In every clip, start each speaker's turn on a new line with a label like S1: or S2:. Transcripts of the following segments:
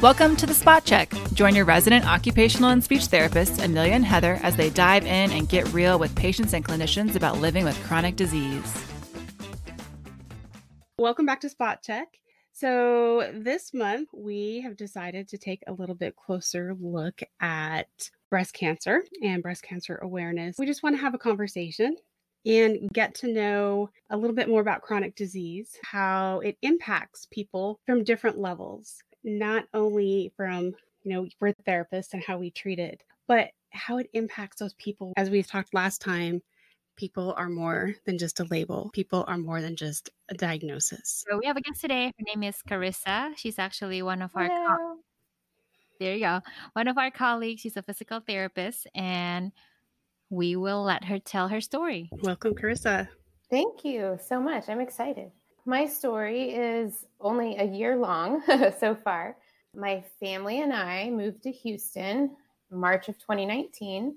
S1: Welcome to the Spot Check. Join your resident occupational and speech therapists, Amelia and Heather, as they dive in and get real with patients and clinicians about living with chronic disease.
S2: Welcome back to Spot Check. So, this month we have decided to take a little bit closer look at breast cancer and breast cancer awareness. We just want to have a conversation and get to know a little bit more about chronic disease, how it impacts people from different levels not only from, you know, we're therapists and how we treat it, but how it impacts those people. As we've talked last time, people are more than just a label. People are more than just a diagnosis.
S3: So we have a guest today. Her name is Carissa. She's actually one of our co- there you go. One of our colleagues. She's a physical therapist, and we will let her tell her story.
S2: Welcome, Carissa.
S4: Thank you so much. I'm excited. My story is only a year long so far. My family and I moved to Houston March of 2019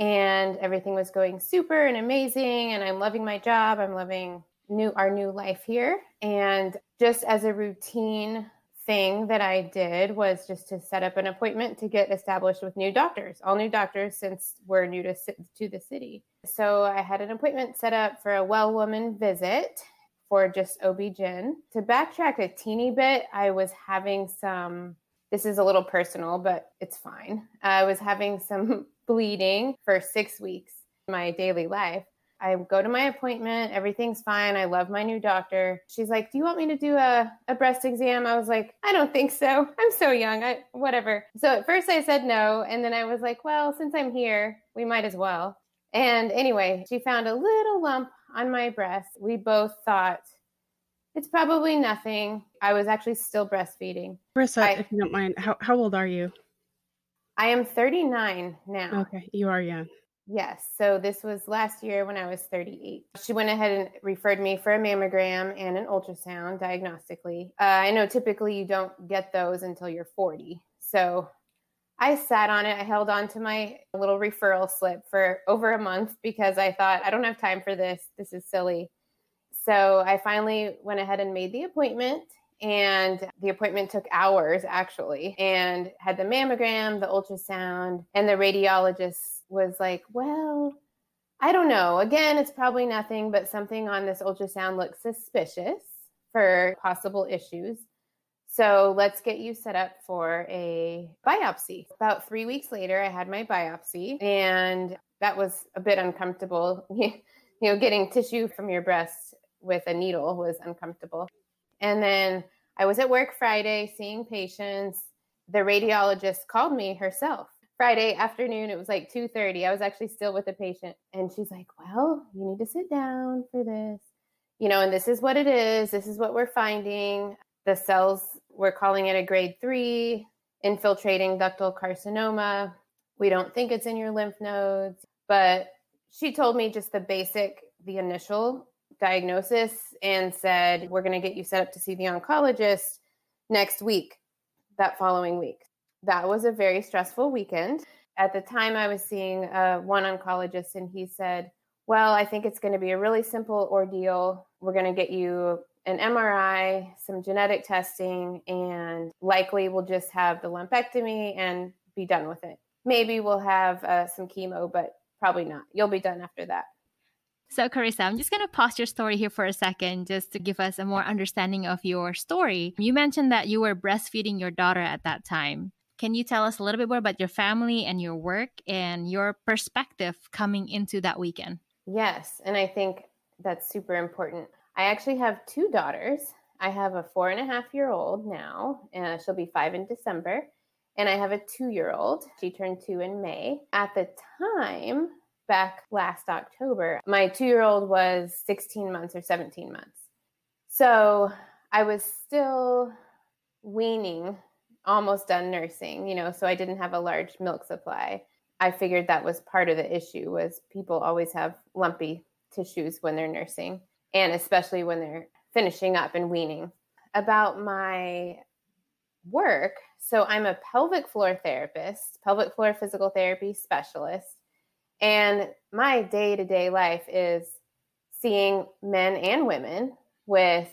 S4: and everything was going super and amazing and I'm loving my job. I'm loving new our new life here and just as a routine thing that I did was just to set up an appointment to get established with new doctors, all new doctors since we're new to to the city. So I had an appointment set up for a well woman visit for just OB-GYN. To backtrack a teeny bit, I was having some, this is a little personal, but it's fine. I was having some bleeding for six weeks in my daily life. I go to my appointment, everything's fine. I love my new doctor. She's like, Do you want me to do a, a breast exam? I was like, I don't think so. I'm so young. I whatever. So at first I said no. And then I was like, Well, since I'm here, we might as well. And anyway, she found a little lump on my breast. We both thought it's probably nothing. I was actually still breastfeeding.
S2: Carissa, I, if you don't mind, how, how old are you?
S4: I am 39 now.
S2: Okay, you are young.
S4: Yes. So this was last year when I was 38. She went ahead and referred me for a mammogram and an ultrasound diagnostically. Uh, I know typically you don't get those until you're 40. So I sat on it. I held on to my little referral slip for over a month because I thought, I don't have time for this. This is silly. So I finally went ahead and made the appointment. And the appointment took hours actually, and had the mammogram, the ultrasound, and the radiologist was like, Well, I don't know. Again, it's probably nothing, but something on this ultrasound looks suspicious for possible issues. So let's get you set up for a biopsy. About three weeks later, I had my biopsy, and that was a bit uncomfortable. you know, getting tissue from your breast with a needle was uncomfortable. And then I was at work Friday seeing patients. The radiologist called me herself. Friday afternoon, it was like 2:30. I was actually still with a patient and she's like, "Well, you need to sit down for this." You know, and this is what it is. This is what we're finding. The cells, we're calling it a grade 3 infiltrating ductal carcinoma. We don't think it's in your lymph nodes, but she told me just the basic, the initial diagnosis and said, We're going to get you set up to see the oncologist next week, that following week. That was a very stressful weekend. At the time, I was seeing uh, one oncologist, and he said, Well, I think it's going to be a really simple ordeal. We're going to get you an MRI, some genetic testing, and likely we'll just have the lumpectomy and be done with it. Maybe we'll have uh, some chemo, but probably not. You'll be done after that.
S3: So, Carissa, I'm just going to pause your story here for a second just to give us a more understanding of your story. You mentioned that you were breastfeeding your daughter at that time. Can you tell us a little bit more about your family and your work and your perspective coming into that weekend?
S4: Yes. And I think that's super important. I actually have two daughters. I have a four and a half year old now, and she'll be five in December. And I have a two year old. She turned two in May. At the time, back last October, my two year old was 16 months or 17 months. So I was still weaning, almost done nursing, you know, so I didn't have a large milk supply. I figured that was part of the issue was people always have lumpy tissues when they're nursing and especially when they're finishing up and weaning. About my work, so I'm a pelvic floor therapist, pelvic floor physical therapy specialist. And my day to day life is seeing men and women with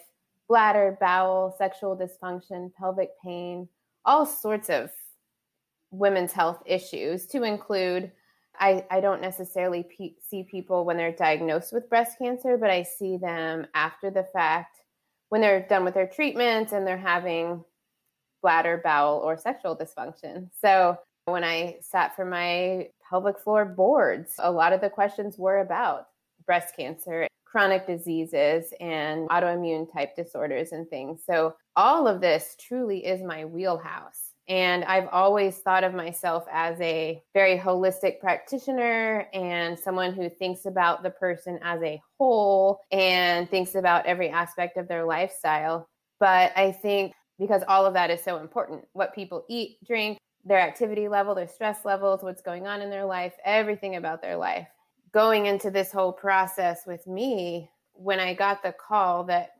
S4: bladder, bowel, sexual dysfunction, pelvic pain, all sorts of women's health issues to include I, I don't necessarily pe- see people when they're diagnosed with breast cancer, but I see them after the fact when they're done with their treatment and they're having bladder, bowel, or sexual dysfunction. So when I sat for my pelvic floor boards, a lot of the questions were about breast cancer, chronic diseases, and autoimmune type disorders and things. So all of this truly is my wheelhouse. And I've always thought of myself as a very holistic practitioner and someone who thinks about the person as a whole and thinks about every aspect of their lifestyle. But I think because all of that is so important what people eat, drink, their activity level, their stress levels, what's going on in their life, everything about their life. Going into this whole process with me, when I got the call that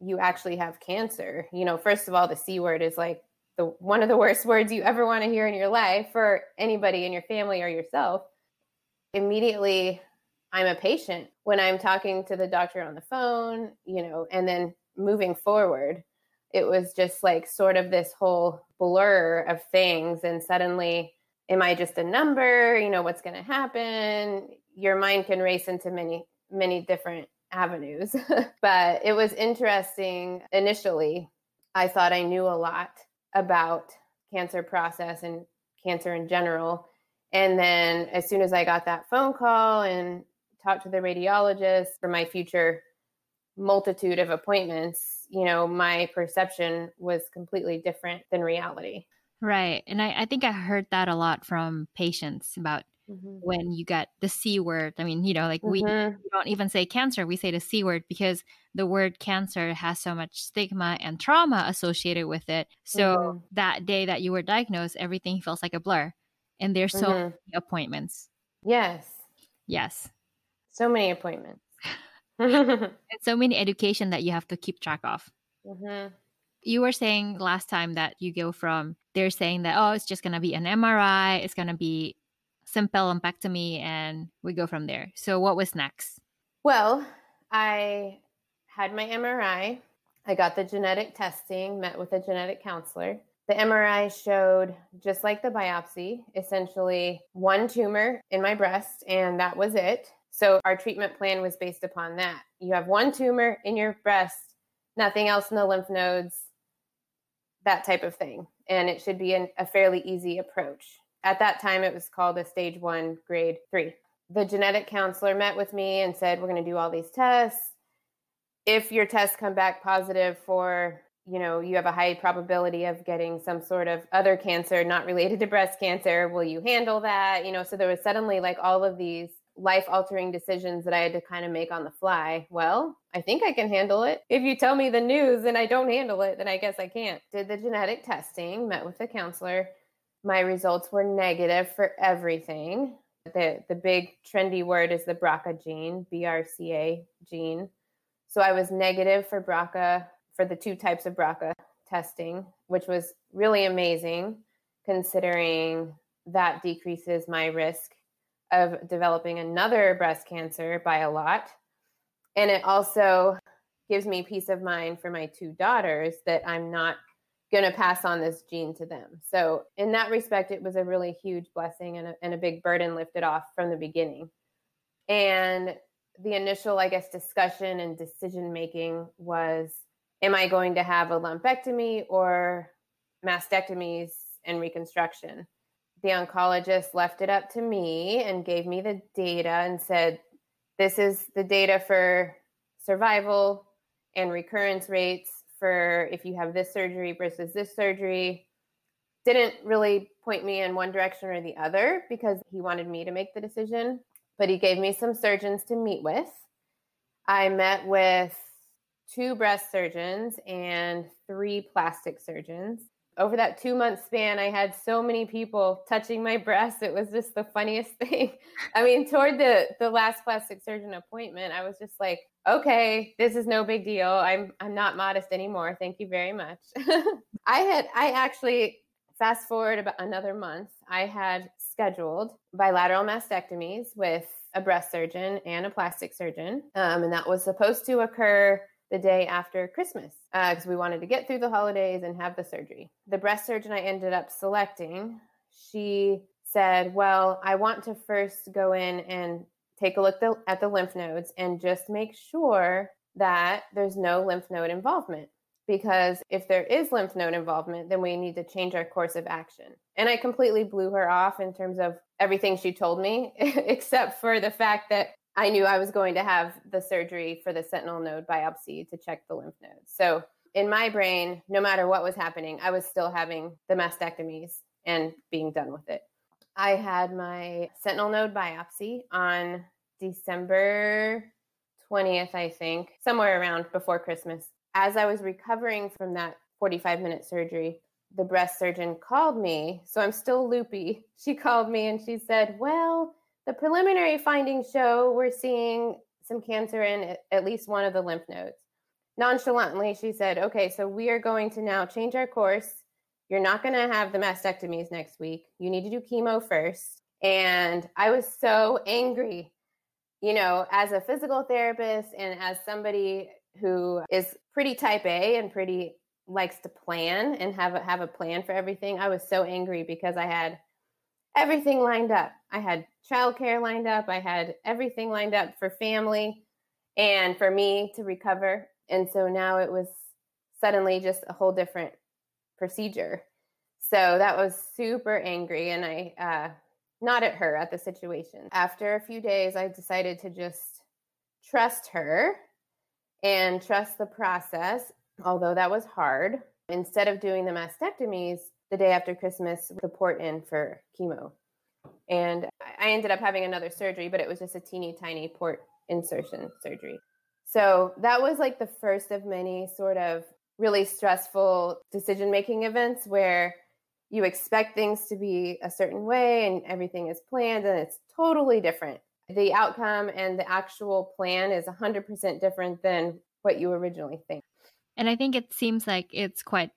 S4: you actually have cancer, you know, first of all, the C word is like the one of the worst words you ever want to hear in your life for anybody in your family or yourself immediately i'm a patient when i'm talking to the doctor on the phone you know and then moving forward it was just like sort of this whole blur of things and suddenly am i just a number? You know what's going to happen? Your mind can race into many many different avenues. But it was interesting. Initially i thought i knew a lot about cancer process and cancer in general. And then as soon as I got that phone call and talked to the radiologist for my future multitude of appointments, you know, my perception was completely different than reality.
S3: Right. And I, I think I heard that a lot from patients about mm-hmm. when you get the C word. I mean, you know, like mm-hmm. we, we don't even say cancer, we say the C word because the word cancer has so much stigma and trauma associated with it. So mm-hmm. that day that you were diagnosed, everything feels like a blur. And there's so mm-hmm. many appointments.
S4: Yes.
S3: Yes.
S4: So many appointments.
S3: and so many education that you have to keep track of.
S4: Mm-hmm.
S3: You were saying last time that you go from they're saying that oh it's just gonna be an MRI, it's gonna be simple lumpectomy and we go from there. So what was next?
S4: Well, I had my MRI. I got the genetic testing, met with a genetic counselor. The MRI showed, just like the biopsy, essentially one tumor in my breast, and that was it. So our treatment plan was based upon that. You have one tumor in your breast, nothing else in the lymph nodes, that type of thing. And it should be an, a fairly easy approach. At that time, it was called a stage one, grade three. The genetic counselor met with me and said, We're going to do all these tests. If your tests come back positive for, you know, you have a high probability of getting some sort of other cancer not related to breast cancer, will you handle that? You know, so there was suddenly like all of these life altering decisions that I had to kind of make on the fly. Well, I think I can handle it. If you tell me the news and I don't handle it, then I guess I can't. Did the genetic testing, met with the counselor, my results were negative for everything. The the big trendy word is the BRCA gene, BRCA gene. So I was negative for BRCA for the two types of BRCA testing, which was really amazing considering that decreases my risk of developing another breast cancer by a lot. And it also gives me peace of mind for my two daughters that I'm not going to pass on this gene to them. So, in that respect, it was a really huge blessing and a, and a big burden lifted off from the beginning. And the initial, I guess, discussion and decision making was am I going to have a lumpectomy or mastectomies and reconstruction? The oncologist left it up to me and gave me the data and said, this is the data for survival and recurrence rates for if you have this surgery versus this surgery didn't really point me in one direction or the other because he wanted me to make the decision, but he gave me some surgeons to meet with. I met with two breast surgeons and three plastic surgeons over that two month span, I had so many people touching my breasts. It was just the funniest thing. I mean, toward the the last plastic surgeon appointment, I was just like, okay, this is no big deal. I'm I'm not modest anymore. Thank you very much. I had I actually fast forward about another month. I had scheduled bilateral mastectomies with a breast surgeon and a plastic surgeon, um, and that was supposed to occur the day after Christmas because uh, we wanted to get through the holidays and have the surgery. The breast surgeon I ended up selecting, she said, Well, I want to first go in and take a look at the lymph nodes and just make sure that there's no lymph node involvement. Because if there is lymph node involvement, then we need to change our course of action. And I completely blew her off in terms of everything she told me, except for the fact that I knew I was going to have the surgery for the sentinel node biopsy to check the lymph nodes. So in my brain, no matter what was happening, I was still having the mastectomies and being done with it. I had my sentinel node biopsy on December 20th, I think, somewhere around before Christmas. As I was recovering from that 45 minute surgery, the breast surgeon called me. So I'm still loopy. She called me and she said, Well, the preliminary findings show we're seeing some cancer in at least one of the lymph nodes. Nonchalantly, she said, Okay, so we are going to now change our course. You're not going to have the mastectomies next week. You need to do chemo first. And I was so angry, you know, as a physical therapist and as somebody who is pretty type A and pretty likes to plan and have a, have a plan for everything. I was so angry because I had everything lined up. I had childcare lined up. I had everything lined up for family and for me to recover. And so now it was suddenly just a whole different procedure. So that was super angry. And I, uh, not at her, at the situation. After a few days, I decided to just trust her and trust the process, although that was hard. Instead of doing the mastectomies, the day after Christmas, the port in for chemo. And I ended up having another surgery, but it was just a teeny tiny port insertion surgery. So that was like the first of many sort of really stressful decision making events where you expect things to be a certain way and everything is planned and it's totally different. The outcome and the actual plan is 100% different than what you originally think.
S3: And I think it seems like it's quite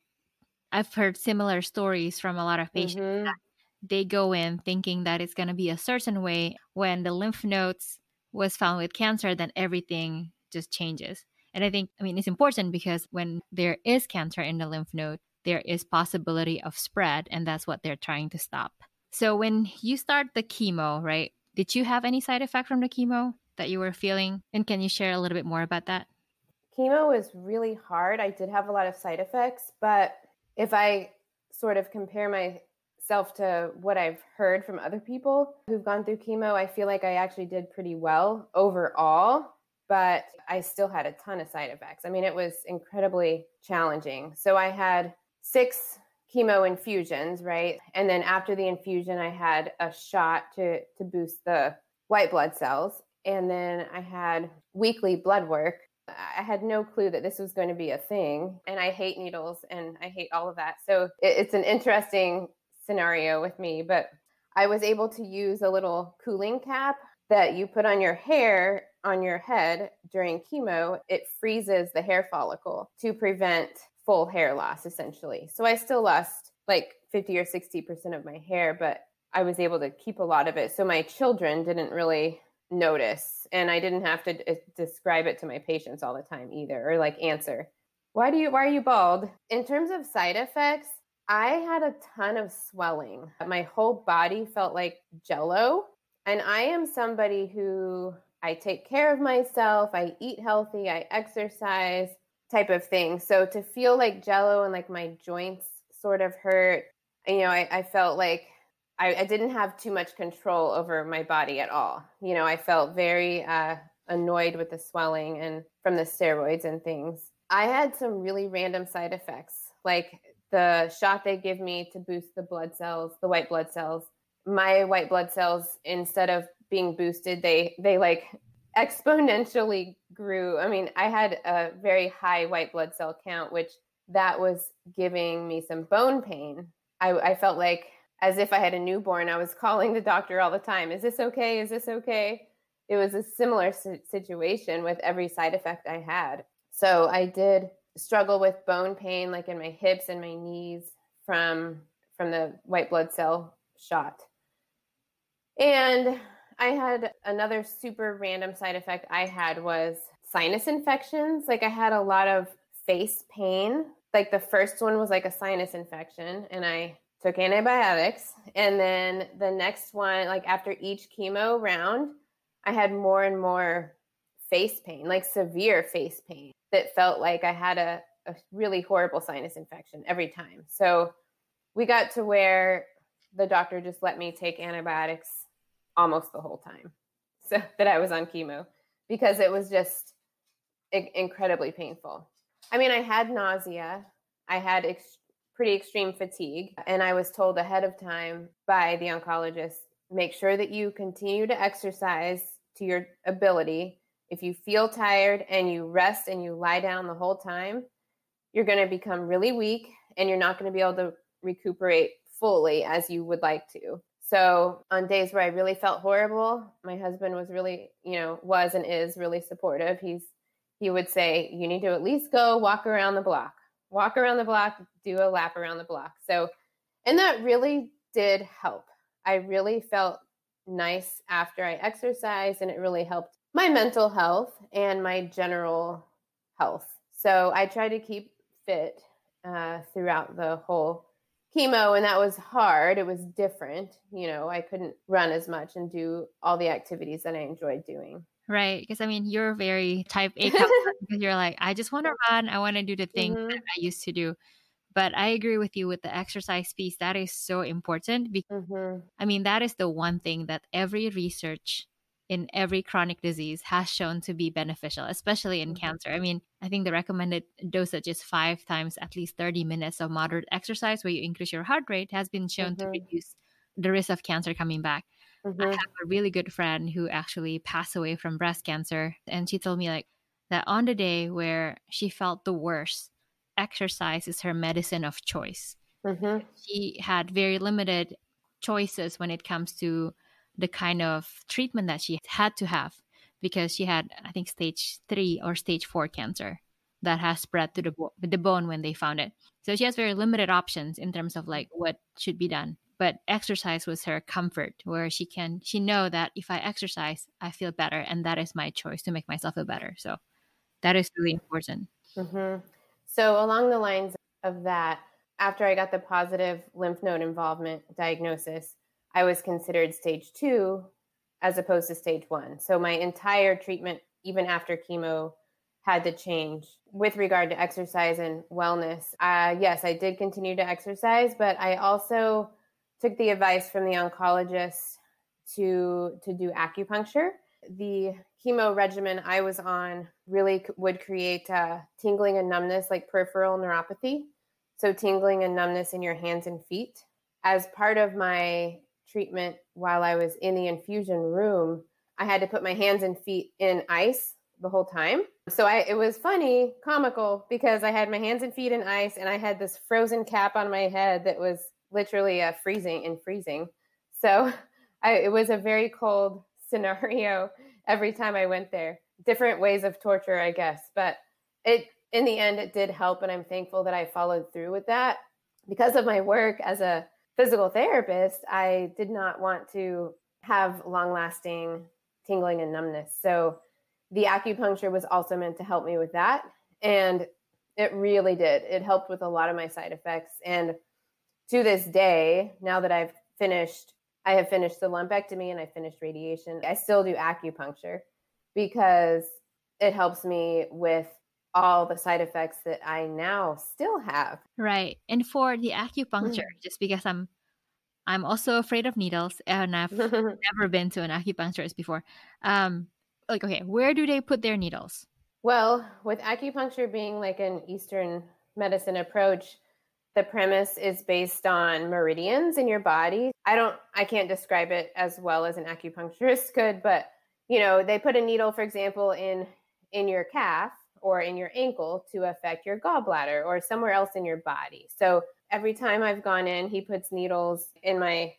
S3: I've heard similar stories from a lot of patients mm-hmm. they go in thinking that it's going to be a certain way. When the lymph nodes was found with cancer, then everything just changes. And I think, I mean, it's important because when there is cancer in the lymph node, there is possibility of spread, and that's what they're trying to stop. So when you start the chemo, right? Did you have any side effect from the chemo that you were feeling? And can you share a little bit more about that?
S4: Chemo was really hard. I did have a lot of side effects, but if I sort of compare myself to what I've heard from other people who've gone through chemo, I feel like I actually did pretty well overall, but I still had a ton of side effects. I mean, it was incredibly challenging. So I had six chemo infusions, right? And then after the infusion, I had a shot to to boost the white blood cells. And then I had weekly blood work I had no clue that this was going to be a thing. And I hate needles and I hate all of that. So it's an interesting scenario with me. But I was able to use a little cooling cap that you put on your hair on your head during chemo. It freezes the hair follicle to prevent full hair loss, essentially. So I still lost like 50 or 60% of my hair, but I was able to keep a lot of it. So my children didn't really notice and i didn't have to d- describe it to my patients all the time either or like answer. Why do you why are you bald? In terms of side effects i had a ton of swelling. My whole body felt like jello and i am somebody who i take care of myself i eat healthy i exercise type of thing. So to feel like jello and like my joints sort of hurt you know i, I felt like I, I, didn't have too much control over my body at all. You know, I felt very uh, annoyed with the swelling and from the steroids and things. I had some really random side effects, like the shot they give me to boost the blood cells, the white blood cells. My white blood cells, instead of being boosted, they they like exponentially grew. I mean, I had a very high white blood cell count, which that was giving me some bone pain. I, I felt like as if I had a newborn. I was calling the doctor all the time. Is this okay? Is this okay? It was a similar situation with every side effect I had. So I did struggle with bone pain like in my hips and my knees from from the white blood cell shot. And I had another super random side effect I had was sinus infections. Like I had a lot of face pain. Like the first one was like a sinus infection, and I took antibiotics. And then the next one, like after each chemo round, I had more and more face pain, like severe face pain that felt like I had a, a really horrible sinus infection every time. So we got to where the doctor just let me take antibiotics almost the whole time so that I was on chemo because it was just incredibly painful. I mean, I had nausea, I had ex- pretty extreme fatigue, and I was told ahead of time by the oncologist make sure that you continue to exercise to your ability. If you feel tired and you rest and you lie down the whole time, you're going to become really weak and you're not going to be able to recuperate fully as you would like to. So on days where I really felt horrible, my husband was really, you know, was and is really supportive. He's he would say, you need to at least go walk around the block. Walk around the block, do a lap around the block. So and that really did help. I really felt nice after I exercised and it really helped my mental health and my general health. So I try to keep fit uh, throughout the whole chemo and that was hard it was different you know i couldn't run as much and do all the activities that i enjoyed doing
S3: right because i mean you're very type a you're like i just want to run i want to do the thing mm-hmm. that i used to do but i agree with you with the exercise piece that is so important because mm-hmm. i mean that is the one thing that every research in every chronic disease has shown to be beneficial, especially in mm-hmm. cancer. I mean, I think the recommended dosage is five times at least 30 minutes of moderate exercise where you increase your heart rate has been shown mm-hmm. to reduce the risk of cancer coming back. Mm-hmm. I have a really good friend who actually passed away from breast cancer, and she told me like that on the day where she felt the worst, exercise is her medicine of choice. Mm-hmm. She had very limited choices when it comes to the kind of treatment that she had to have because she had, I think, stage three or stage four cancer that has spread to the, bo- the bone when they found it. So she has very limited options in terms of like what should be done. But exercise was her comfort, where she can she know that if I exercise, I feel better, and that is my choice to make myself feel better. So that is really important.
S4: Mm-hmm. So along the lines of that, after I got the positive lymph node involvement diagnosis, I was considered stage two as opposed to stage one. So my entire treatment, even after chemo, had to change with regard to exercise and wellness. Uh, yes, I did continue to exercise, but I also took the advice from the oncologist to to do acupuncture. The chemo regimen I was on really would create uh, tingling and numbness, like peripheral neuropathy. So tingling and numbness in your hands and feet. As part of my treatment while I was in the infusion room, I had to put my hands and feet in ice the whole time. So I it was funny, comical because I had my hands and feet in ice and I had this frozen cap on my head that was literally uh, freezing and freezing. So I, it was a very cold scenario every time I went there. Different ways of torture, I guess, but it in the end it did help and I'm thankful that I followed through with that because of my work as a physical therapist, I did not want to have long lasting tingling and numbness. So the acupuncture was also meant to help me with that. And it really did. It helped with a lot of my side effects. And to this day, now that I've finished, I have finished the lumpectomy and I finished radiation, I still do acupuncture because it helps me with all the side effects that I now still have.
S3: Right. And for the acupuncture, mm. just because I'm I'm also afraid of needles and I've never been to an acupuncturist before. Um like okay, where do they put their needles?
S4: Well, with acupuncture being like an eastern medicine approach, the premise is based on meridians in your body. I don't I can't describe it as well as an acupuncturist could, but you know, they put a needle for example in in your calf or in your ankle to affect your gallbladder or somewhere else in your body. So every time I've gone in, he puts needles in my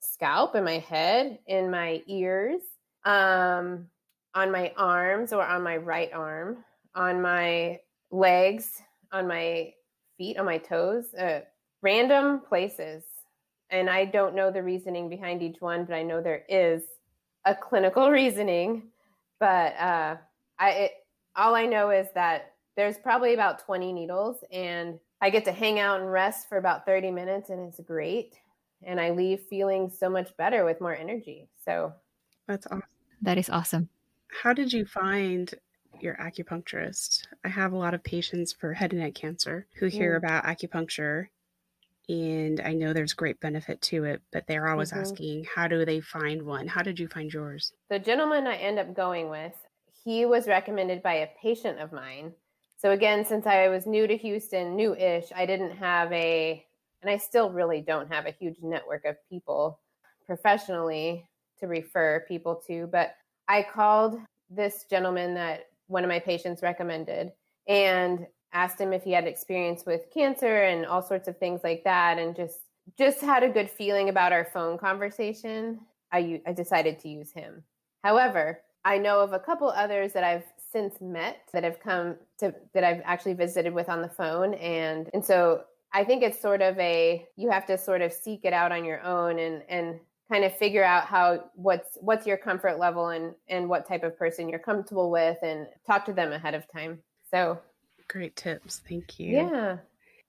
S4: scalp, in my head, in my ears, um, on my arms or on my right arm, on my legs, on my feet, on my toes, uh, random places. And I don't know the reasoning behind each one, but I know there is a clinical reasoning. But uh, I, it, all I know is that there's probably about 20 needles and I get to hang out and rest for about 30 minutes and it's great. And I leave feeling so much better with more energy. So
S2: that's awesome.
S3: That is awesome.
S2: How did you find your acupuncturist? I have a lot of patients for head and neck cancer who hear mm. about acupuncture and I know there's great benefit to it, but they're always mm-hmm. asking, how do they find one? How did you find yours?
S4: The gentleman I end up going with, he was recommended by a patient of mine. So again, since I was new to Houston, new-ish, I didn't have a and I still really don't have a huge network of people professionally to refer people to, but I called this gentleman that one of my patients recommended and asked him if he had experience with cancer and all sorts of things like that and just just had a good feeling about our phone conversation i i decided to use him. However i know of a couple others that i've since met that have come to that i've actually visited with on the phone and and so i think it's sort of a you have to sort of seek it out on your own and and kind of figure out how what's what's your comfort level and and what type of person you're comfortable with and talk to them ahead of time so
S2: Great tips. Thank you.
S4: Yeah.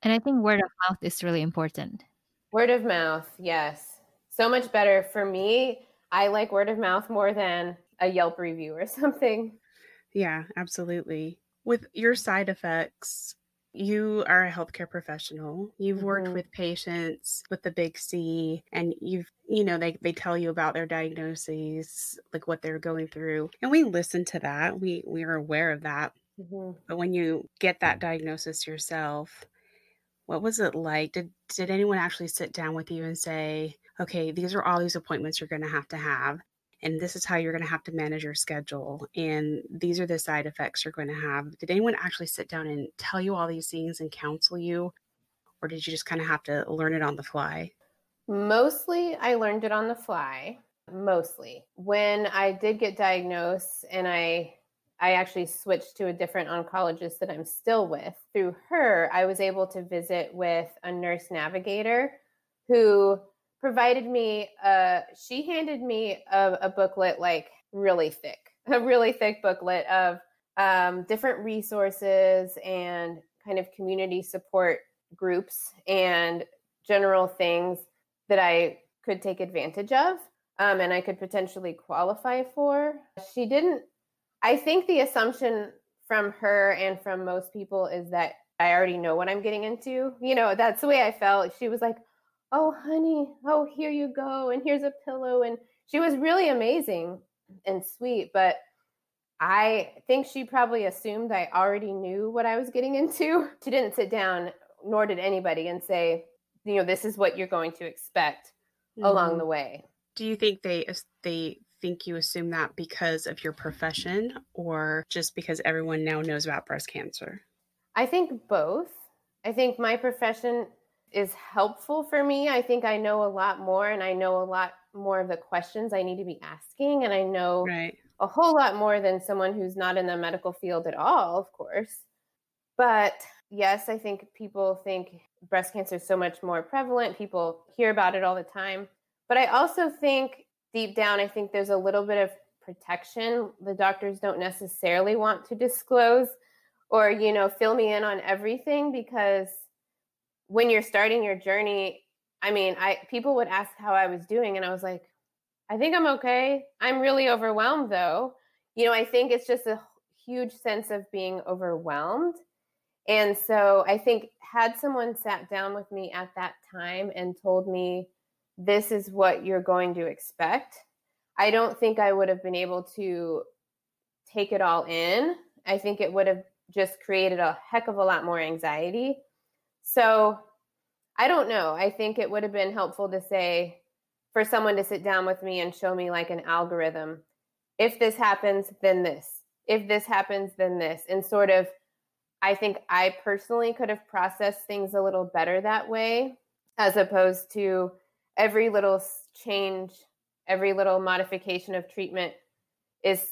S3: And I think word of mouth is really important.
S4: Word of mouth, yes. So much better for me. I like word of mouth more than a Yelp review or something.
S2: Yeah, absolutely. With your side effects, you are a healthcare professional. You've worked mm-hmm. with patients with the big C and you've you know they they tell you about their diagnoses, like what they're going through. And we listen to that. We we are aware of that. Mm-hmm. But when you get that diagnosis yourself, what was it like? Did did anyone actually sit down with you and say, "Okay, these are all these appointments you're going to have to have, and this is how you're going to have to manage your schedule, and these are the side effects you're going to have." Did anyone actually sit down and tell you all these things and counsel you, or did you just kind of have to learn it on the fly?
S4: Mostly, I learned it on the fly. Mostly, when I did get diagnosed and I I actually switched to a different oncologist that I'm still with. Through her, I was able to visit with a nurse navigator who provided me a, she handed me a, a booklet like really thick, a really thick booklet of um, different resources and kind of community support groups and general things that I could take advantage of um, and I could potentially qualify for. She didn't I think the assumption from her and from most people is that I already know what I'm getting into. You know, that's the way I felt. She was like, "Oh, honey, oh, here you go, and here's a pillow," and she was really amazing and sweet. But I think she probably assumed I already knew what I was getting into. She didn't sit down, nor did anybody, and say, "You know, this is what you're going to expect mm-hmm. along the way."
S2: Do you think they they think you assume that because of your profession or just because everyone now knows about breast cancer?
S4: I think both. I think my profession is helpful for me. I think I know a lot more and I know a lot more of the questions I need to be asking. And I know right. a whole lot more than someone who's not in the medical field at all, of course. But yes, I think people think breast cancer is so much more prevalent. People hear about it all the time. But I also think deep down, I think there's a little bit of protection the doctors don't necessarily want to disclose or, you know, fill me in on everything because when you're starting your journey, I mean, I people would ask how I was doing and I was like, I think I'm okay. I'm really overwhelmed though. You know, I think it's just a huge sense of being overwhelmed. And so I think had someone sat down with me at that time and told me this is what you're going to expect. I don't think I would have been able to take it all in. I think it would have just created a heck of a lot more anxiety. So I don't know. I think it would have been helpful to say for someone to sit down with me and show me like an algorithm. If this happens, then this. If this happens, then this. And sort of, I think I personally could have processed things a little better that way as opposed to every little change, every little modification of treatment is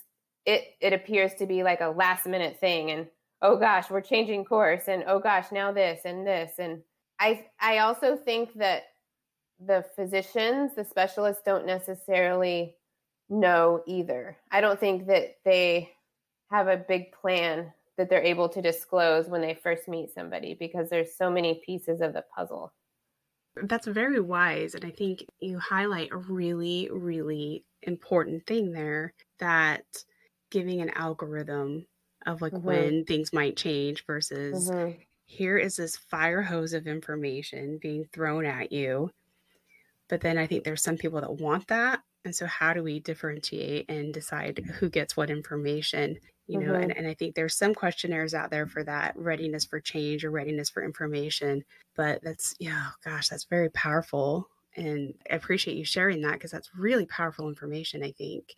S4: it it appears to be like a last minute thing and oh gosh, we're changing course and oh gosh, now this and this and I I also think that the physicians, the specialists don't necessarily know either. I don't think that they have a big plan that they're able to disclose when they first meet somebody because there's so many pieces of the puzzle.
S2: That's very wise. And I think you highlight a really, really important thing there that giving an algorithm of like mm-hmm. when things might change versus mm-hmm. here is this fire hose of information being thrown at you. But then I think there's some people that want that. And so, how do we differentiate and decide who gets what information? you know mm-hmm. and, and i think there's some questionnaires out there for that readiness for change or readiness for information but that's yeah gosh that's very powerful and i appreciate you sharing that because that's really powerful information i think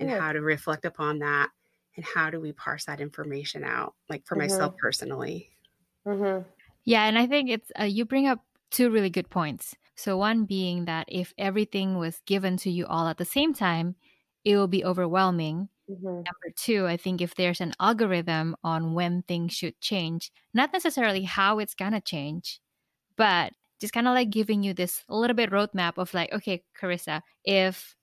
S2: and yeah. how to reflect upon that and how do we parse that information out like for mm-hmm. myself personally
S3: mm-hmm. yeah and i think it's uh, you bring up two really good points so one being that if everything was given to you all at the same time it will be overwhelming Mm-hmm. Number two, I think if there's an algorithm on when things should change, not necessarily how it's gonna change, but just kind of like giving you this little bit roadmap of like, okay, Carissa, if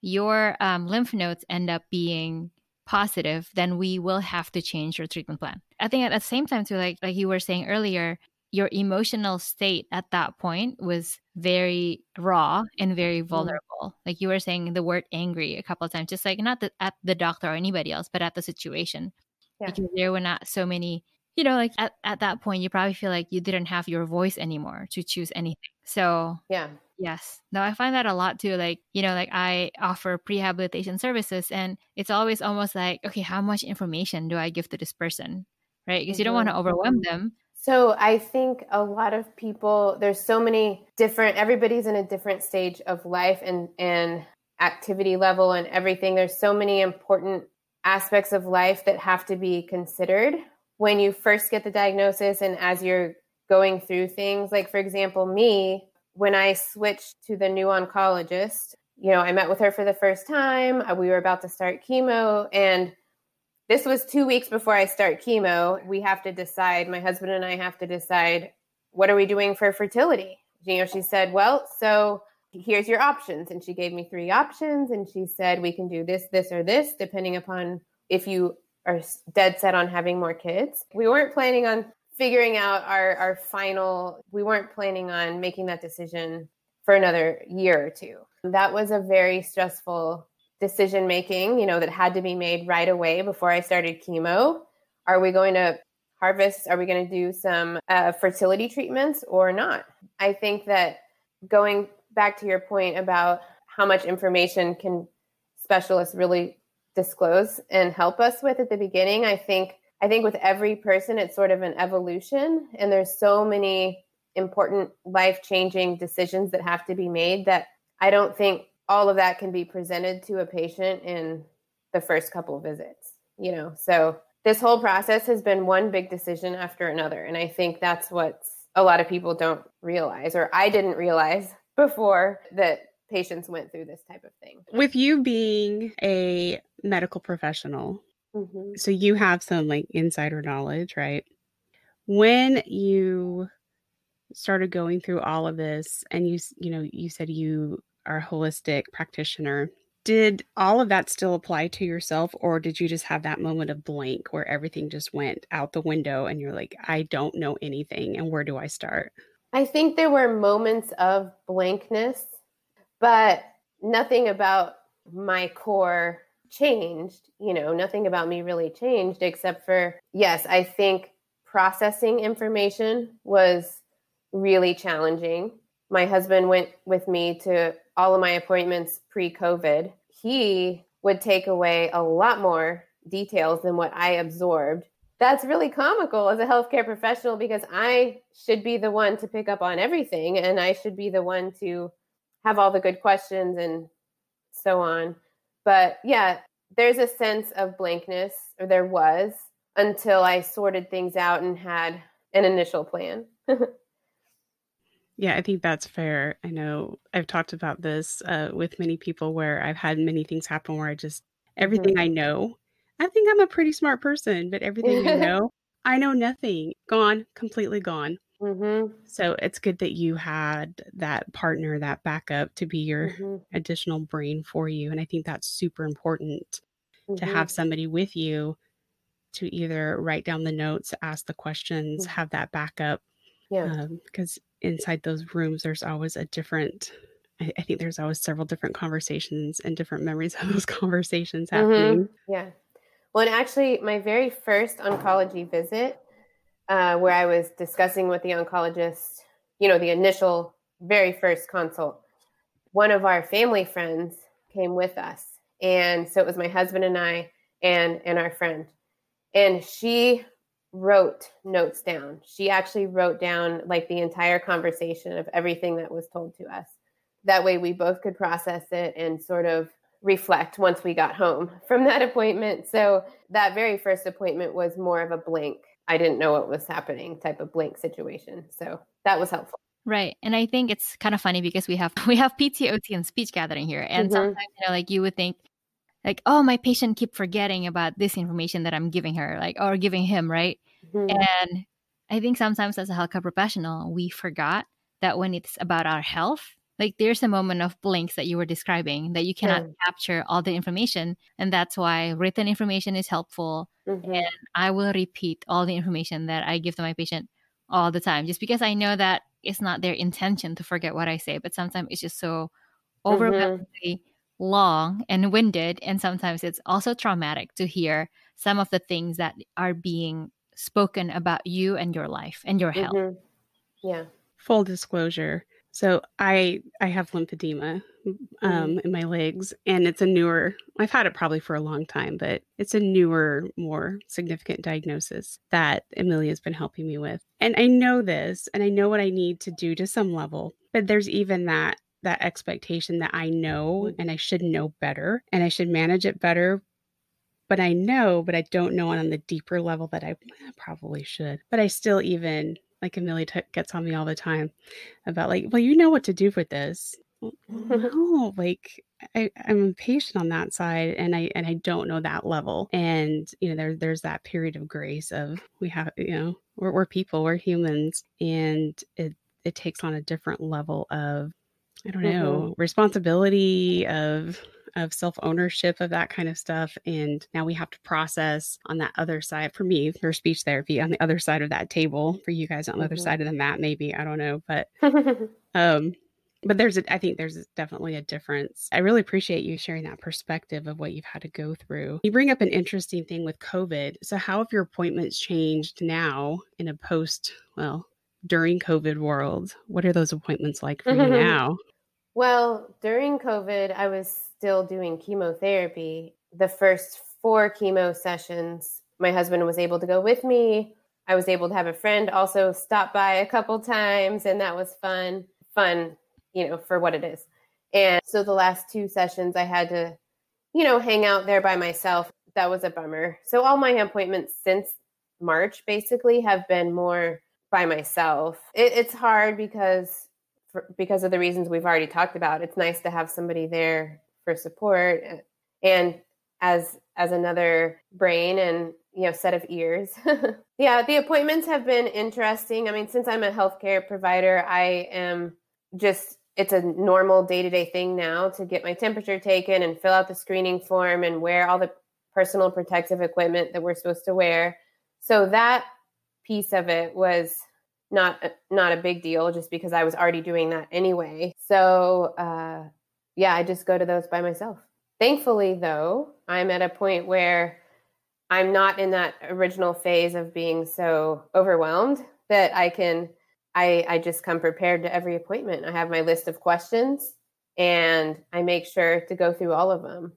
S3: your um, lymph nodes end up being positive, then we will have to change your treatment plan. I think at the same time, too, like like you were saying earlier, your emotional state at that point was very raw and very mm-hmm. vulnerable. Like you were saying the word angry a couple of times, just like not the, at the doctor or anybody else, but at the situation. Yeah. Because there were not so many, you know, like at, at that point, you probably feel like you didn't have your voice anymore to choose anything. So,
S4: yeah.
S3: Yes. No, I find that a lot too. Like, you know, like I offer prehabilitation services and it's always almost like, okay, how much information do I give to this person? Right. Because mm-hmm. you don't want to overwhelm mm-hmm. them
S4: so I think a lot of people there's so many different everybody's in a different stage of life and and activity level and everything. There's so many important aspects of life that have to be considered when you first get the diagnosis and as you're going through things. Like for example, me, when I switched to the new oncologist, you know, I met with her for the first time. Uh, we were about to start chemo and this was two weeks before I start chemo. We have to decide, my husband and I have to decide, what are we doing for fertility? You know, she said, well, so here's your options. And she gave me three options. And she said, we can do this, this, or this, depending upon if you are dead set on having more kids. We weren't planning on figuring out our, our final, we weren't planning on making that decision for another year or two. That was a very stressful decision making, you know, that had to be made right away before I started chemo. Are we going to harvest? Are we going to do some uh, fertility treatments or not? I think that going back to your point about how much information can specialists really disclose and help us with at the beginning, I think I think with every person it's sort of an evolution and there's so many important life-changing decisions that have to be made that I don't think all of that can be presented to a patient in the first couple visits you know? So this whole process has been one big decision after another and i think that's what a lot of people don't realize or i didn't realize before that patients went through this type of thing.
S2: With you being a medical professional mm-hmm. so you have some like insider knowledge right when you started going through all of this and you you know you said you our holistic practitioner, did all of that still apply to yourself, or did you just have that moment of blank where everything just went out the window and you're like, I don't know anything, and where do I start?
S4: I think there were moments of blankness, but nothing about my core changed. You know, nothing about me really changed except for, yes, I think processing information was really challenging. My husband went with me to all of my appointments pre COVID, he would take away a lot more details than what I absorbed. That's really comical as a healthcare professional because I should be the one to pick up on everything and I should be the one to have all the good questions and so on. But yeah, there's a sense of blankness, or there was, until I sorted things out and had an initial plan.
S2: Yeah, I think that's fair. I know I've talked about this uh, with many people where I've had many things happen where I just, everything mm-hmm. I know, I think I'm a pretty smart person, but everything I know, I know nothing. Gone, completely gone. Mm-hmm. So it's good that you had that partner, that backup to be your mm-hmm. additional brain for you. And I think that's super important to mm-hmm. have somebody with you to either write down the notes, ask the questions,
S4: Mm.
S2: have that backup.
S4: Yeah.
S2: Because inside those rooms, there's always a different, I, I think there's always several different conversations and different memories of those conversations
S4: Mhm.
S2: happening.
S4: Yeah. Well, and actually, my very first oncology visit, uh, where I was discussing with the oncologist, you know, the initial, very first consult, one of our family friends came with us. And so it was my husband and I and and our friend. And she wrote notes down. She actually wrote down like the entire conversation of everything that was told to us. That way we both could process it and sort of reflect once we got home from that appointment. So that very first appointment was more of a blank. I didn't know what was happening type of blank situation. So that was helpful.
S3: Right. And I think it's kind of funny because we have we have PTOT and speech gathering here. And
S4: Mhm.
S3: sometimes, you know, like you would think like, oh, my patient keep forgetting about this information that I'm giving her, like or giving him, right?
S4: Mhm.
S3: And I think sometimes as a healthcare professional, we forgot that when it's about our health, like there's a moment of blinks that you were describing that you cannot
S4: Yeah.
S3: capture all the information. And that's why written information is helpful.
S4: Mhm.
S3: I will repeat all the information that I give to my patient all the time, just because I know that it's not their intention to forget what I say, but sometimes it's just so overwhelmingly long and winded. And sometimes it's also traumatic to hear some of the things that are being spoken about you and your life and your health.
S4: Mhm. Yeah.
S2: Full disclosure. So I I have lymphedema um,
S4: Mm-hmm.
S2: in my legs, and it's a newer. I've had it probably for a long time, but it's a newer, more significant diagnosis that Amelia's been helping me with. And I know this, and I know what I need to do to some level. But there's even that that expectation that I know, and I should know better, and I should manage it better. But I know, but I don't know on the deeper level that I probably should. But I still even like Amelia t- gets on me all the time about like, well, you know what to do with this. No, like I, I'm impatient on that side, and I and I don't know that level. And you know, there's there's that period of grace of we have, you know, we're we're people, we're humans, and it it takes on a different level of I don't know mm-hmm. responsibility of of self ownership of that kind of stuff. And now we have to process on that other side for me for speech therapy on the other side of that table for you guys on the other
S4: Mhm.
S2: side of the mat, maybe I don't know, but um but there's a i think there's definitely a difference i really appreciate you sharing that perspective of what you've had to go through you bring up an interesting thing with covid so how have your appointments changed now in a post well during covid world what are those appointments like for you now
S4: Well, during COVID, I was still doing chemotherapy. The first four chemo sessions, my husband was able to go with me. I was able to have a friend also stop by a couple times, and that was fun. Fun, you know, for what it is. And so the last two sessions, I had to, you know, hang out there by myself. That was a bummer. So all my appointments since March basically have been more by myself. It, it's hard because because of the reasons we've already talked about. It's nice to have somebody there for support and as as another brain and you know set of ears. yeah, the appointments have been interesting. I mean, since I'm a healthcare provider, I am just it's a normal day-to-day thing now to get my temperature taken and fill out the screening form and wear all the personal protective equipment that we're supposed to wear. So that piece of it was not not a big deal just because I was already doing that anyway. So uh, yeah, I just go to those by myself. Thankfully, though, I'm at a point where I'm not in that original phase of being so overwhelmed that I can I I just come prepared to every appointment. I have my list of questions and I make sure to go through all of them.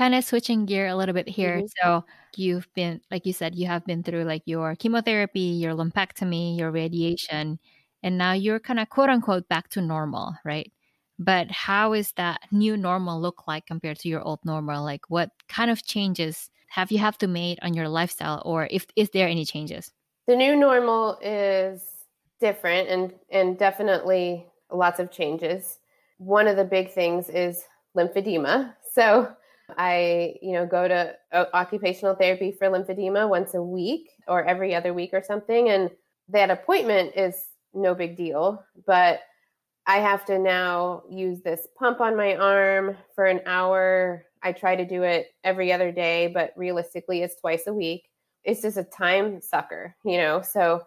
S3: Kind of switching gear a little bit here.
S4: Mhm.
S3: So you've been, like you said, you have been through like your chemotherapy, your lumpectomy, your radiation, and now you're kind of quote unquote back to normal, right? But how is that new normal look like compared to your old normal? Like what kind of changes have you have to make on your lifestyle or if is there any changes?
S4: the new normal is different and and definitely lots of changes one of the big things is lymphedema so i you know go to uh, occupational therapy for lymphedema once a week or every other week or something and that appointment is no big deal but i have to now use this pump on my arm for an hour i try to do it every other day but realistically it's twice a week it's just a time sucker, you know. So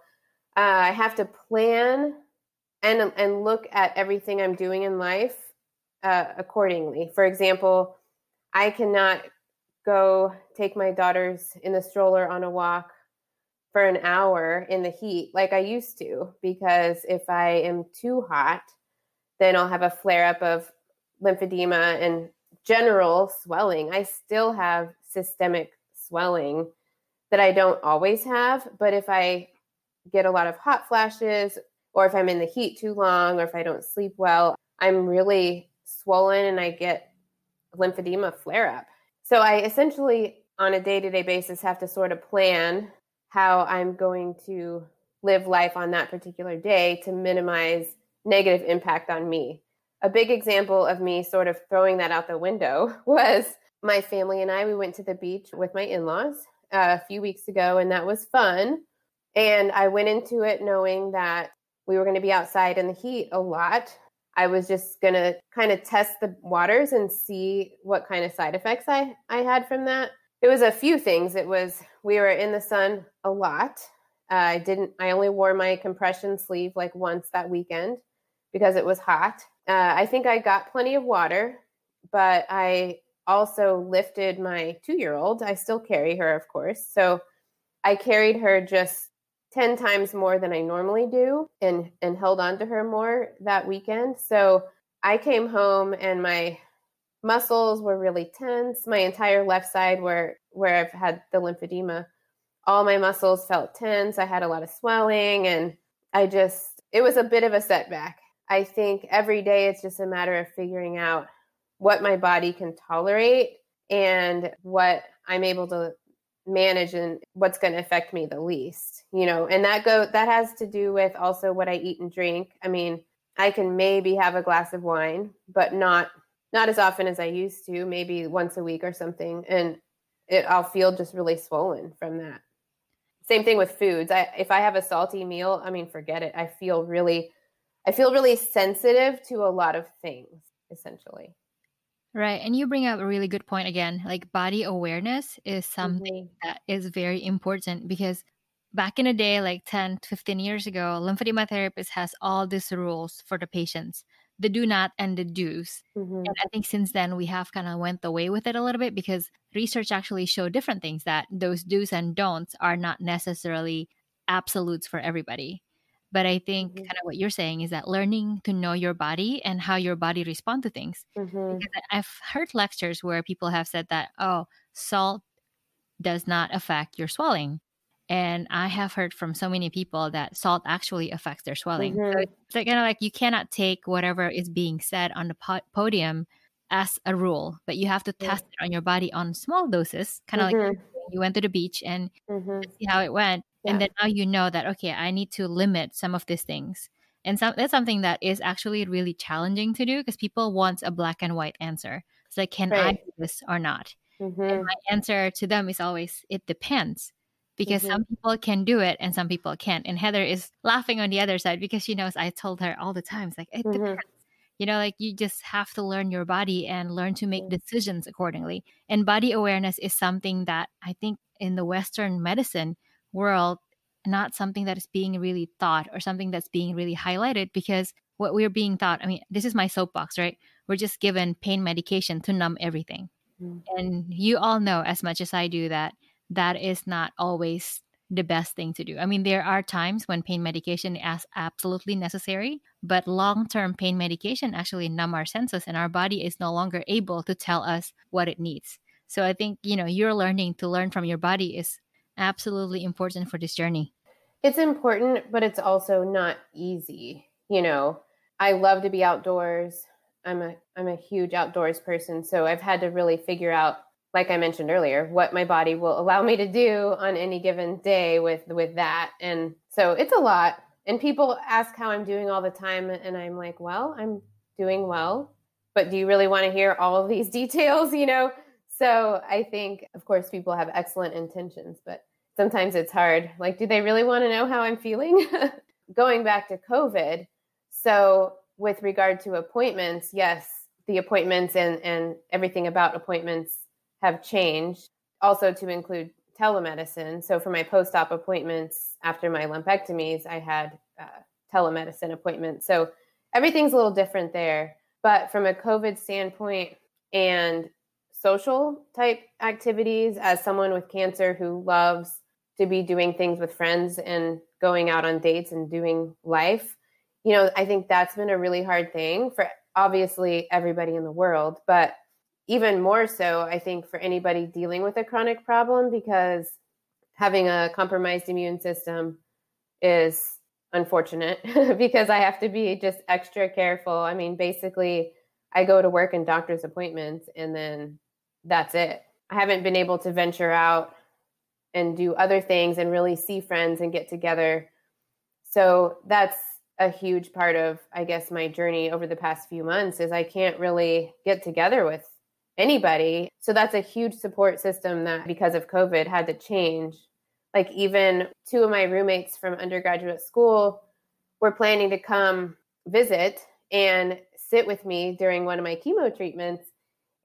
S4: uh, I have to plan and and look at everything I'm doing in life uh, accordingly. For example, I cannot go take my daughters in the stroller on a walk for an hour in the heat like I used to because if I am too hot, then I'll have a flare up of lymphedema and general swelling. I still have systemic swelling that I don't always have, but if I get a lot of hot flashes or if I'm in the heat too long or if I don't sleep well, I'm really swollen and I get lymphedema flare up. So I essentially on a day-to-day basis have to sort of plan how I'm going to live life on that particular day to minimize negative impact on me. A big example of me sort of throwing that out the window was my family and I, we went to the beach with my in laws uh, a few weeks ago, and that was fun. And I went into it knowing that we were going to be outside in the heat a lot. I was just going to kind of test the waters and see what kind of side effects I, I had from that. It was a few things. It was we were in the sun a lot. Uh, I didn't, I only wore my compression sleeve like once that weekend because it was hot. Uh, I think I got plenty of water, but I also lifted my two year old. I still carry her, of course. So I carried her just 10 times more than I normally do and, and held on to her more that weekend. So I came home and my muscles were really tense. My entire left side where where I've had the lymphedema, all my muscles felt tense. I had a lot of swelling and I just it was a bit of a setback. I think every day it's just a matter of figuring out what my body can tolerate and what I'm able to manage and what's going to affect me the least you know and that go that has to do with also what i eat and drink. I mean i can maybe have a glass of wine but not not as often as i used to maybe once a week or something and it, i'll feel just really swollen from that. Same thing with foods. I, if i have a salty meal i mean forget it. I feel really i feel really sensitive to a lot of things essentially
S3: Right. And you bring up a really good point again. Like body awareness is something
S4: mm-hmm.
S3: that is very important because back in the day, like 10, 15 years ago, lymphedema therapist has all these rules for the patients the do not and the do's.
S4: mm-hmm.
S3: And I think since then we have kind of went away with it a little bit because research actually showed different things that those do's and don'ts are not necessarily absolutes for everybody. But I think
S4: Mhm.
S3: kind of what you're saying is that learning to know your body and how your body respond to things.
S4: Mhm.
S3: Because I've heard lectures where people have said that, oh, salt does not affect your swelling. And I have heard from so many people that salt actually affects their swelling. So
S4: Mhm.
S3: it's like, kind of like you cannot take whatever is being said on the po- podium as a rule, but you have to
S4: Yeah.
S3: test it on your body on small doses, kind of like
S4: Mhm.
S3: you went to the beach and
S4: Mhm.
S3: see how it went. And then now you know that, okay, I need to limit some of these things. And some, that's something that is actually really challenging to do because people want a black and white answer. It's like, can I do this or not? And
S4: Mhm.
S3: my answer to them is always, it depends. Because
S4: Mhm.
S3: some people can do it and some people can't. And Heather is laughing on the other side because she knows I told her all the time, it's like, it
S4: Mhm.
S3: depends. You know, like you just have to learn your body and learn to make
S4: Mhm.
S3: decisions accordingly. And body awareness is something that I think in the Western medicine world, not something that is being really thought or something that's being really highlighted because what we're being taught, I mean, this is my soapbox, right? We're just given pain medication to numb everything.
S4: Mhm.
S3: And you all know as much as I do that that is not always the best thing to do. I mean, there are times when pain medication is absolutely necessary, but long term pain medication actually numb our senses and our body is no longer able to tell us what it needs. So I think, you know, you're learning to learn from your body is absolutely important for this journey.
S4: It's important, but it's also not easy. You know, I love to be outdoors. I'm a I'm a huge outdoors person, so I've had to really figure out like I mentioned earlier, what my body will allow me to do on any given day with with that. And so it's a lot. And people ask how I'm doing all the time and I'm like, well, I'm doing well. But do you really want to hear all of these details, you know? So I think of course people have excellent intentions, but sometimes it's hard. Like do they really want to know how I'm feeling? Going back to COVID, so with regard to appointments, yes, the appointments and and everything about appointments have changed also to include telemedicine. So for my post op appointments after my lumpectomies, I had uh, telemedicine appointments. So everything's a little different there. But from a COVID standpoint and social type activities, as someone with cancer who loves to be doing things with friends and going out on dates and doing life, you know, I think that's been a really hard thing for obviously everybody in the world, but even more so, I think, for anybody dealing with a chronic problem because having a compromised immune system is unfortunate because I have to be just extra careful. I mean, basically, I go to work and doctor's appointments and then that's it. I haven't been able to venture out and do other things and really see friends and get together. So that's a huge part of I guess my journey over the past few months is I can't really get together with anybody. So that's a huge support system that because of COVID had to change. Like even two of my roommates from undergraduate school were planning to come visit and sit with me during one of my chemo treatments.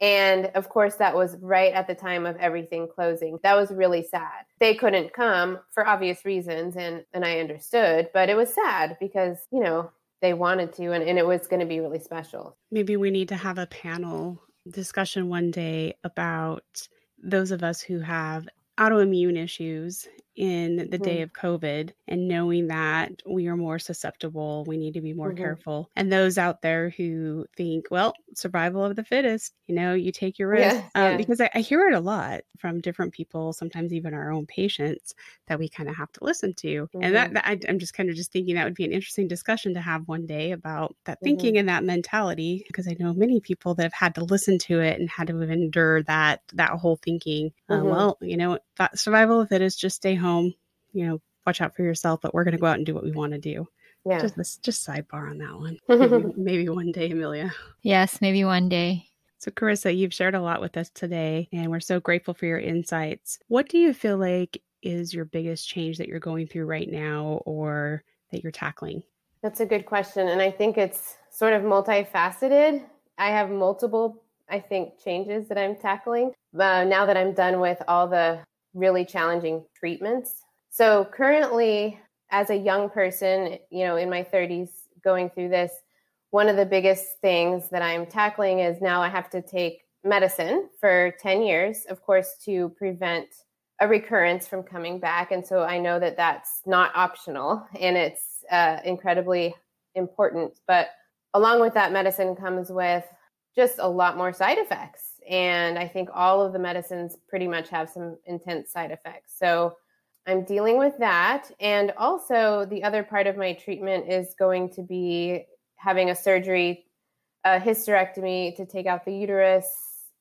S4: And of course, that was right at the time of everything closing. That was really sad. They couldn't come for obvious reasons, and, and I understood, but it was sad because, you know, they wanted to, and, and it was going to be really special.
S2: Maybe we need to have a panel discussion one day about those of us who have autoimmune issues in the mm-hmm. day of COVID and knowing that we are more susceptible, we need to be more mm-hmm. careful. And those out there who think, well, survival of the fittest, you know, you take your risk. Yeah, yeah. Because I, I, hear it a lot from different people, sometimes even our own patients, that we kind of have to listen to. Mm-hmm. And that, mm-hmm. that I, am just kind of just thinking that would be an interesting discussion to have one day about that thinking mm-hmm. and that mentality. Because I know many people that have had to listen to it and had to endure that that whole thinking. Uh, well, you know, that survival of the fittest, just stay home home, you know, watch out for yourself, but we're going to go out and do what we want to do. Yeah. Just, just sidebar on that one. Maybe, maybe one day, Amelia.
S3: Yes, maybe one day.
S2: So, Carissa, you've shared a lot with us today, and we're so grateful for your insights. What do you feel like is your biggest change that you're going through right now or that you're tackling?
S4: That's a good question. And I think it's sort of multifaceted. I have multiple, I think, changes that I'm tackling uh, now that I'm done with all the really challenging treatments. So currently, as a young person, you know, in my 30s, going through this, one of the biggest things that I'm tackling is now I have to take medicine for 10 years, of course, to prevent a recurrence from coming back. And so I know that that's not optional and it's uh, incredibly important. But along with that, medicine comes with just a lot more side effects. And I think all of the medicines pretty much have some intense side effects. So I'm dealing with that. And also, the other part of my treatment is going to be having a surgery, a hysterectomy to take out the uterus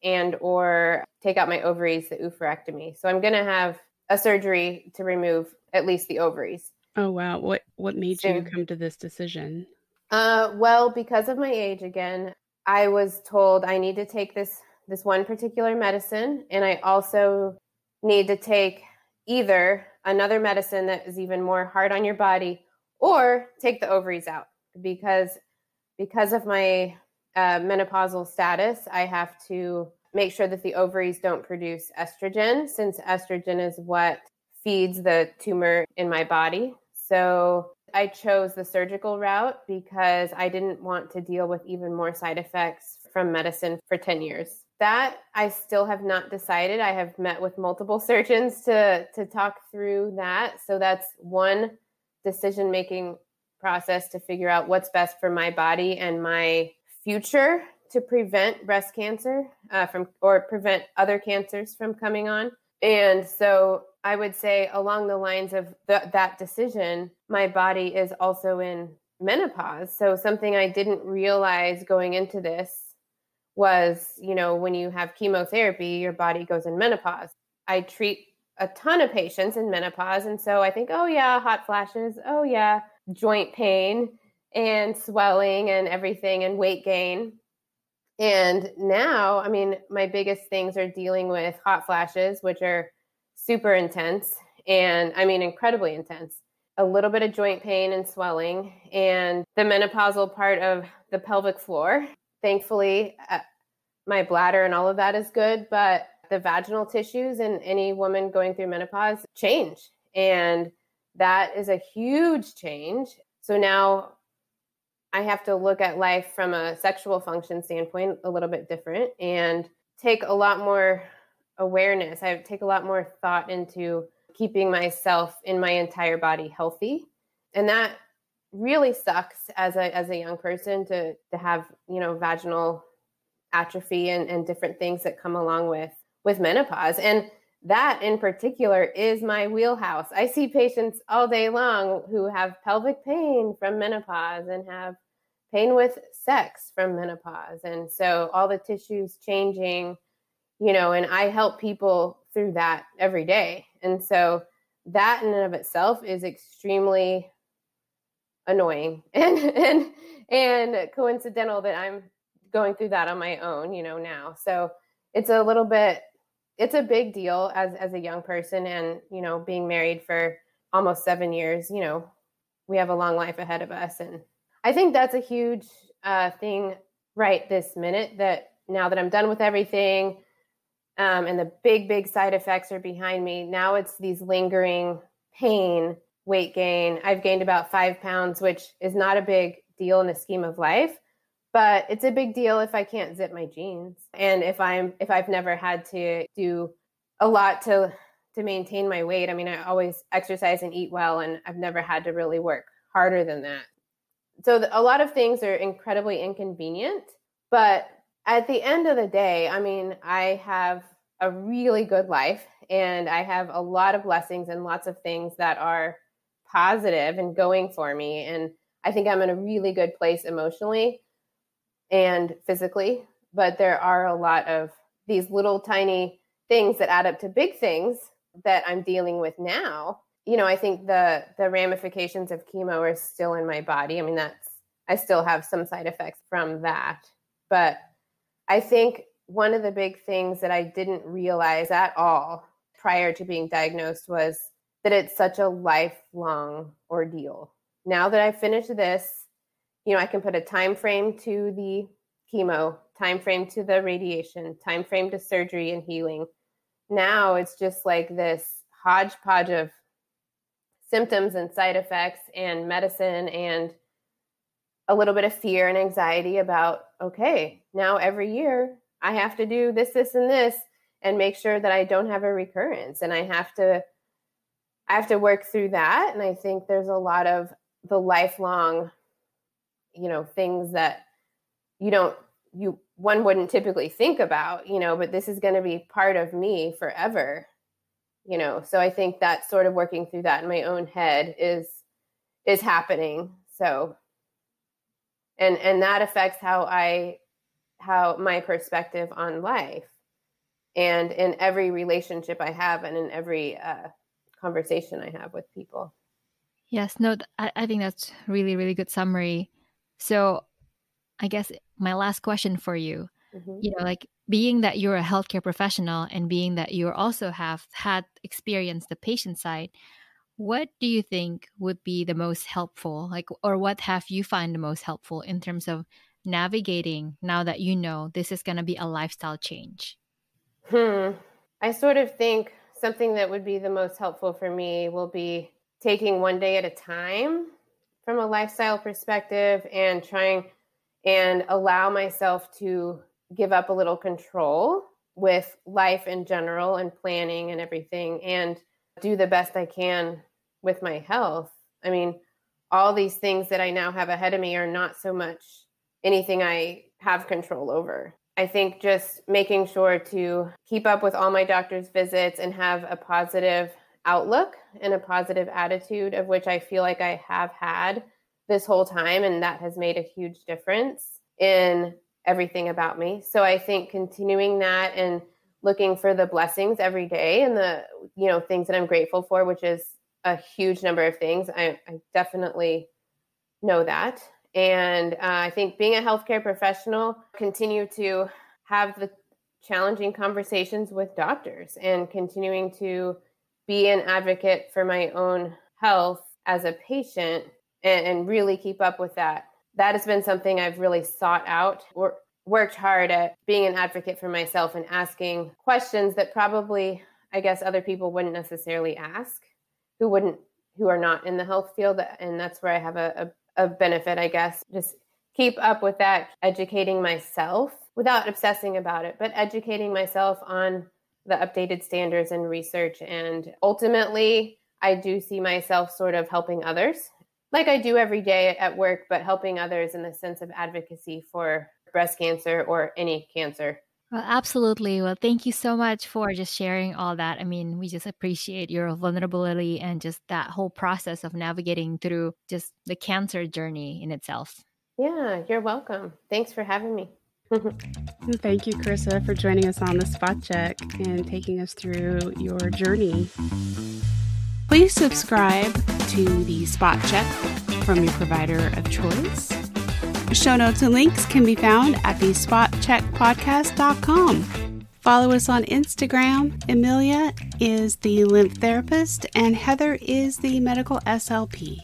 S4: and or take out my ovaries, the oophorectomy. So I'm going to have a surgery to remove at least the ovaries.
S2: Oh wow. What what made you come to this decision?
S4: Uh well, because of my age again, I was told I need to take this this one particular medicine, and I also need to take either another medicine that is even more hard on your body or take the ovaries out because because of my uh, menopausal status i have to make sure that the ovaries don't produce estrogen since estrogen is what feeds the tumor in my body. So i chose the surgical route because i didn't want to deal with even more side effects from medicine for 10 years that I still have not decided. I have met with multiple surgeons to to talk through that. So that's one decision making process to figure out what's best for my body and my future to prevent breast cancer uh, from or prevent other cancers from coming on. And so I would say along the lines of the, that decision, my body is also in menopause. So something I didn't realize going into this was, you know, when you have chemotherapy, your body goes in menopause. I treat a ton of patients in menopause. And so I think, oh, yeah, hot flashes. Oh, yeah, joint pain and swelling and everything and weight gain. And now, I mean, my biggest things are dealing with hot flashes, which are super intense and I mean, incredibly intense. A little bit of joint pain and swelling, and the menopausal part of the pelvic floor thankfully uh, my bladder and all of that is good but the vaginal tissues in any woman going through menopause change. And that is a huge change. So now I have to look at life from a sexual function standpoint a little bit different and take a lot more awareness. I take a lot more thought into keeping myself in my entire body healthy. And that really sucks as a as a young person to to have, you know, vaginal atrophy and, and different things that come along with with menopause. And that in particular is my wheelhouse. I see patients all day long who have pelvic pain from menopause and have pain with sex from menopause. And so all the tissues changing, you know, and I help people through that every day. And so that in and of itself is extremely annoying and and and coincidental that I'm going through that on my own, you know, now. So it's a little bit it's a big deal as as a young person and, you know, being married for almost 7 years, you know, we have a long life ahead of us and I think that's a huge uh, thing right this minute that now that I'm done with everything um, and the big, big side effects are behind me, now it's these lingering pain, weight gain. I've gained about five pounds, which is not a big deal in the scheme of life but it's a big deal if I can't zip my jeans and if I'm if I've never had to do a lot to to maintain my weight. I mean, I always exercise and eat well and I've never had to really work harder than that. So the, a lot of things are incredibly inconvenient, but at the end of the day, I mean, I have a really good life and I have a lot of blessings and lots of things that are positive and going for me and I think I'm in a really good place emotionally and physically, but there are a lot of these little tiny things that add up to big things that I'm dealing with now. You know, I think the the ramifications of chemo are still in my body. I mean, that's I still have some side effects from that. But I think one of the big things that I didn't realize at all prior to being diagnosed was that it's such a lifelong ordeal. Now that I've finished this, you know, I can put a time frame to the chemo, time frame to the radiation, time frame to surgery and healing. Now it's just like this hodgepodge of symptoms and side effects and medicine and a little bit of fear and anxiety about okay, now every year I have to do this this and this and make sure that I don't have a recurrence and I have to I have to work through that and I think there's a lot of the lifelong you know things that you don't you one wouldn't typically think about you know but this is going to be part of me forever you know? So i think that sort of working through that in my own head is is happening so. And and that affects how i how my perspective on life and in every relationship i have and in every uh, conversation i have with people
S3: yes no I, I think that's really really good summary so I guess my last question for you, mm-hmm. you know, like being that you're a healthcare professional and being that you also have had experience the patient side, what do you think would be the most helpful like or what have you find the most helpful in terms of navigating now that you know this is going to be a lifestyle change?
S4: Hmm. I sort of think something that would be the most helpful for me will be taking one day at a time from a lifestyle perspective and trying and allow myself to give up a little control with life in general and planning and everything and do the best I can with my health. I mean, all these things that I now have ahead of me are not so much anything I have control over. I think just making sure to keep up with all my doctor's visits and have a positive outlook and a positive attitude of which I feel like I have had this whole time and that has made a huge difference in everything about me. So I think continuing that and looking for the blessings every day and the you know things that I'm grateful for, which is a huge number of things. I, I definitely know that. And uh, I think being a healthcare professional, continue to have the challenging conversations with doctors and continuing to be an advocate for my own health as a patient and, and really keep up with that. That has been something I've really sought out or worked hard at being an advocate for myself and asking questions that probably, I guess, other people wouldn't necessarily ask who wouldn't, who are not in the health field. And that's where I have a, a, a benefit, I guess. Just keep up with that, educating myself without obsessing about it, but educating myself on the updated standards and research. And ultimately, I do see myself sort of helping others like I do every day at work, but helping others in the sense of advocacy for breast cancer or any cancer.
S3: Well, absolutely. Well, thank you so much for just sharing all that. I mean, we just appreciate your vulnerability and just that whole process of navigating through just the cancer journey in itself.
S4: Yeah, you're welcome. Thanks for having me.
S2: Thank you, Carissa, for joining us on the spot check and taking us through your journey. Please subscribe to the spot check from your provider of choice. Show notes and links can be found at the spotcheckpodcast.com. Follow us on Instagram. Amelia is the lymph therapist, and Heather is the medical SLP.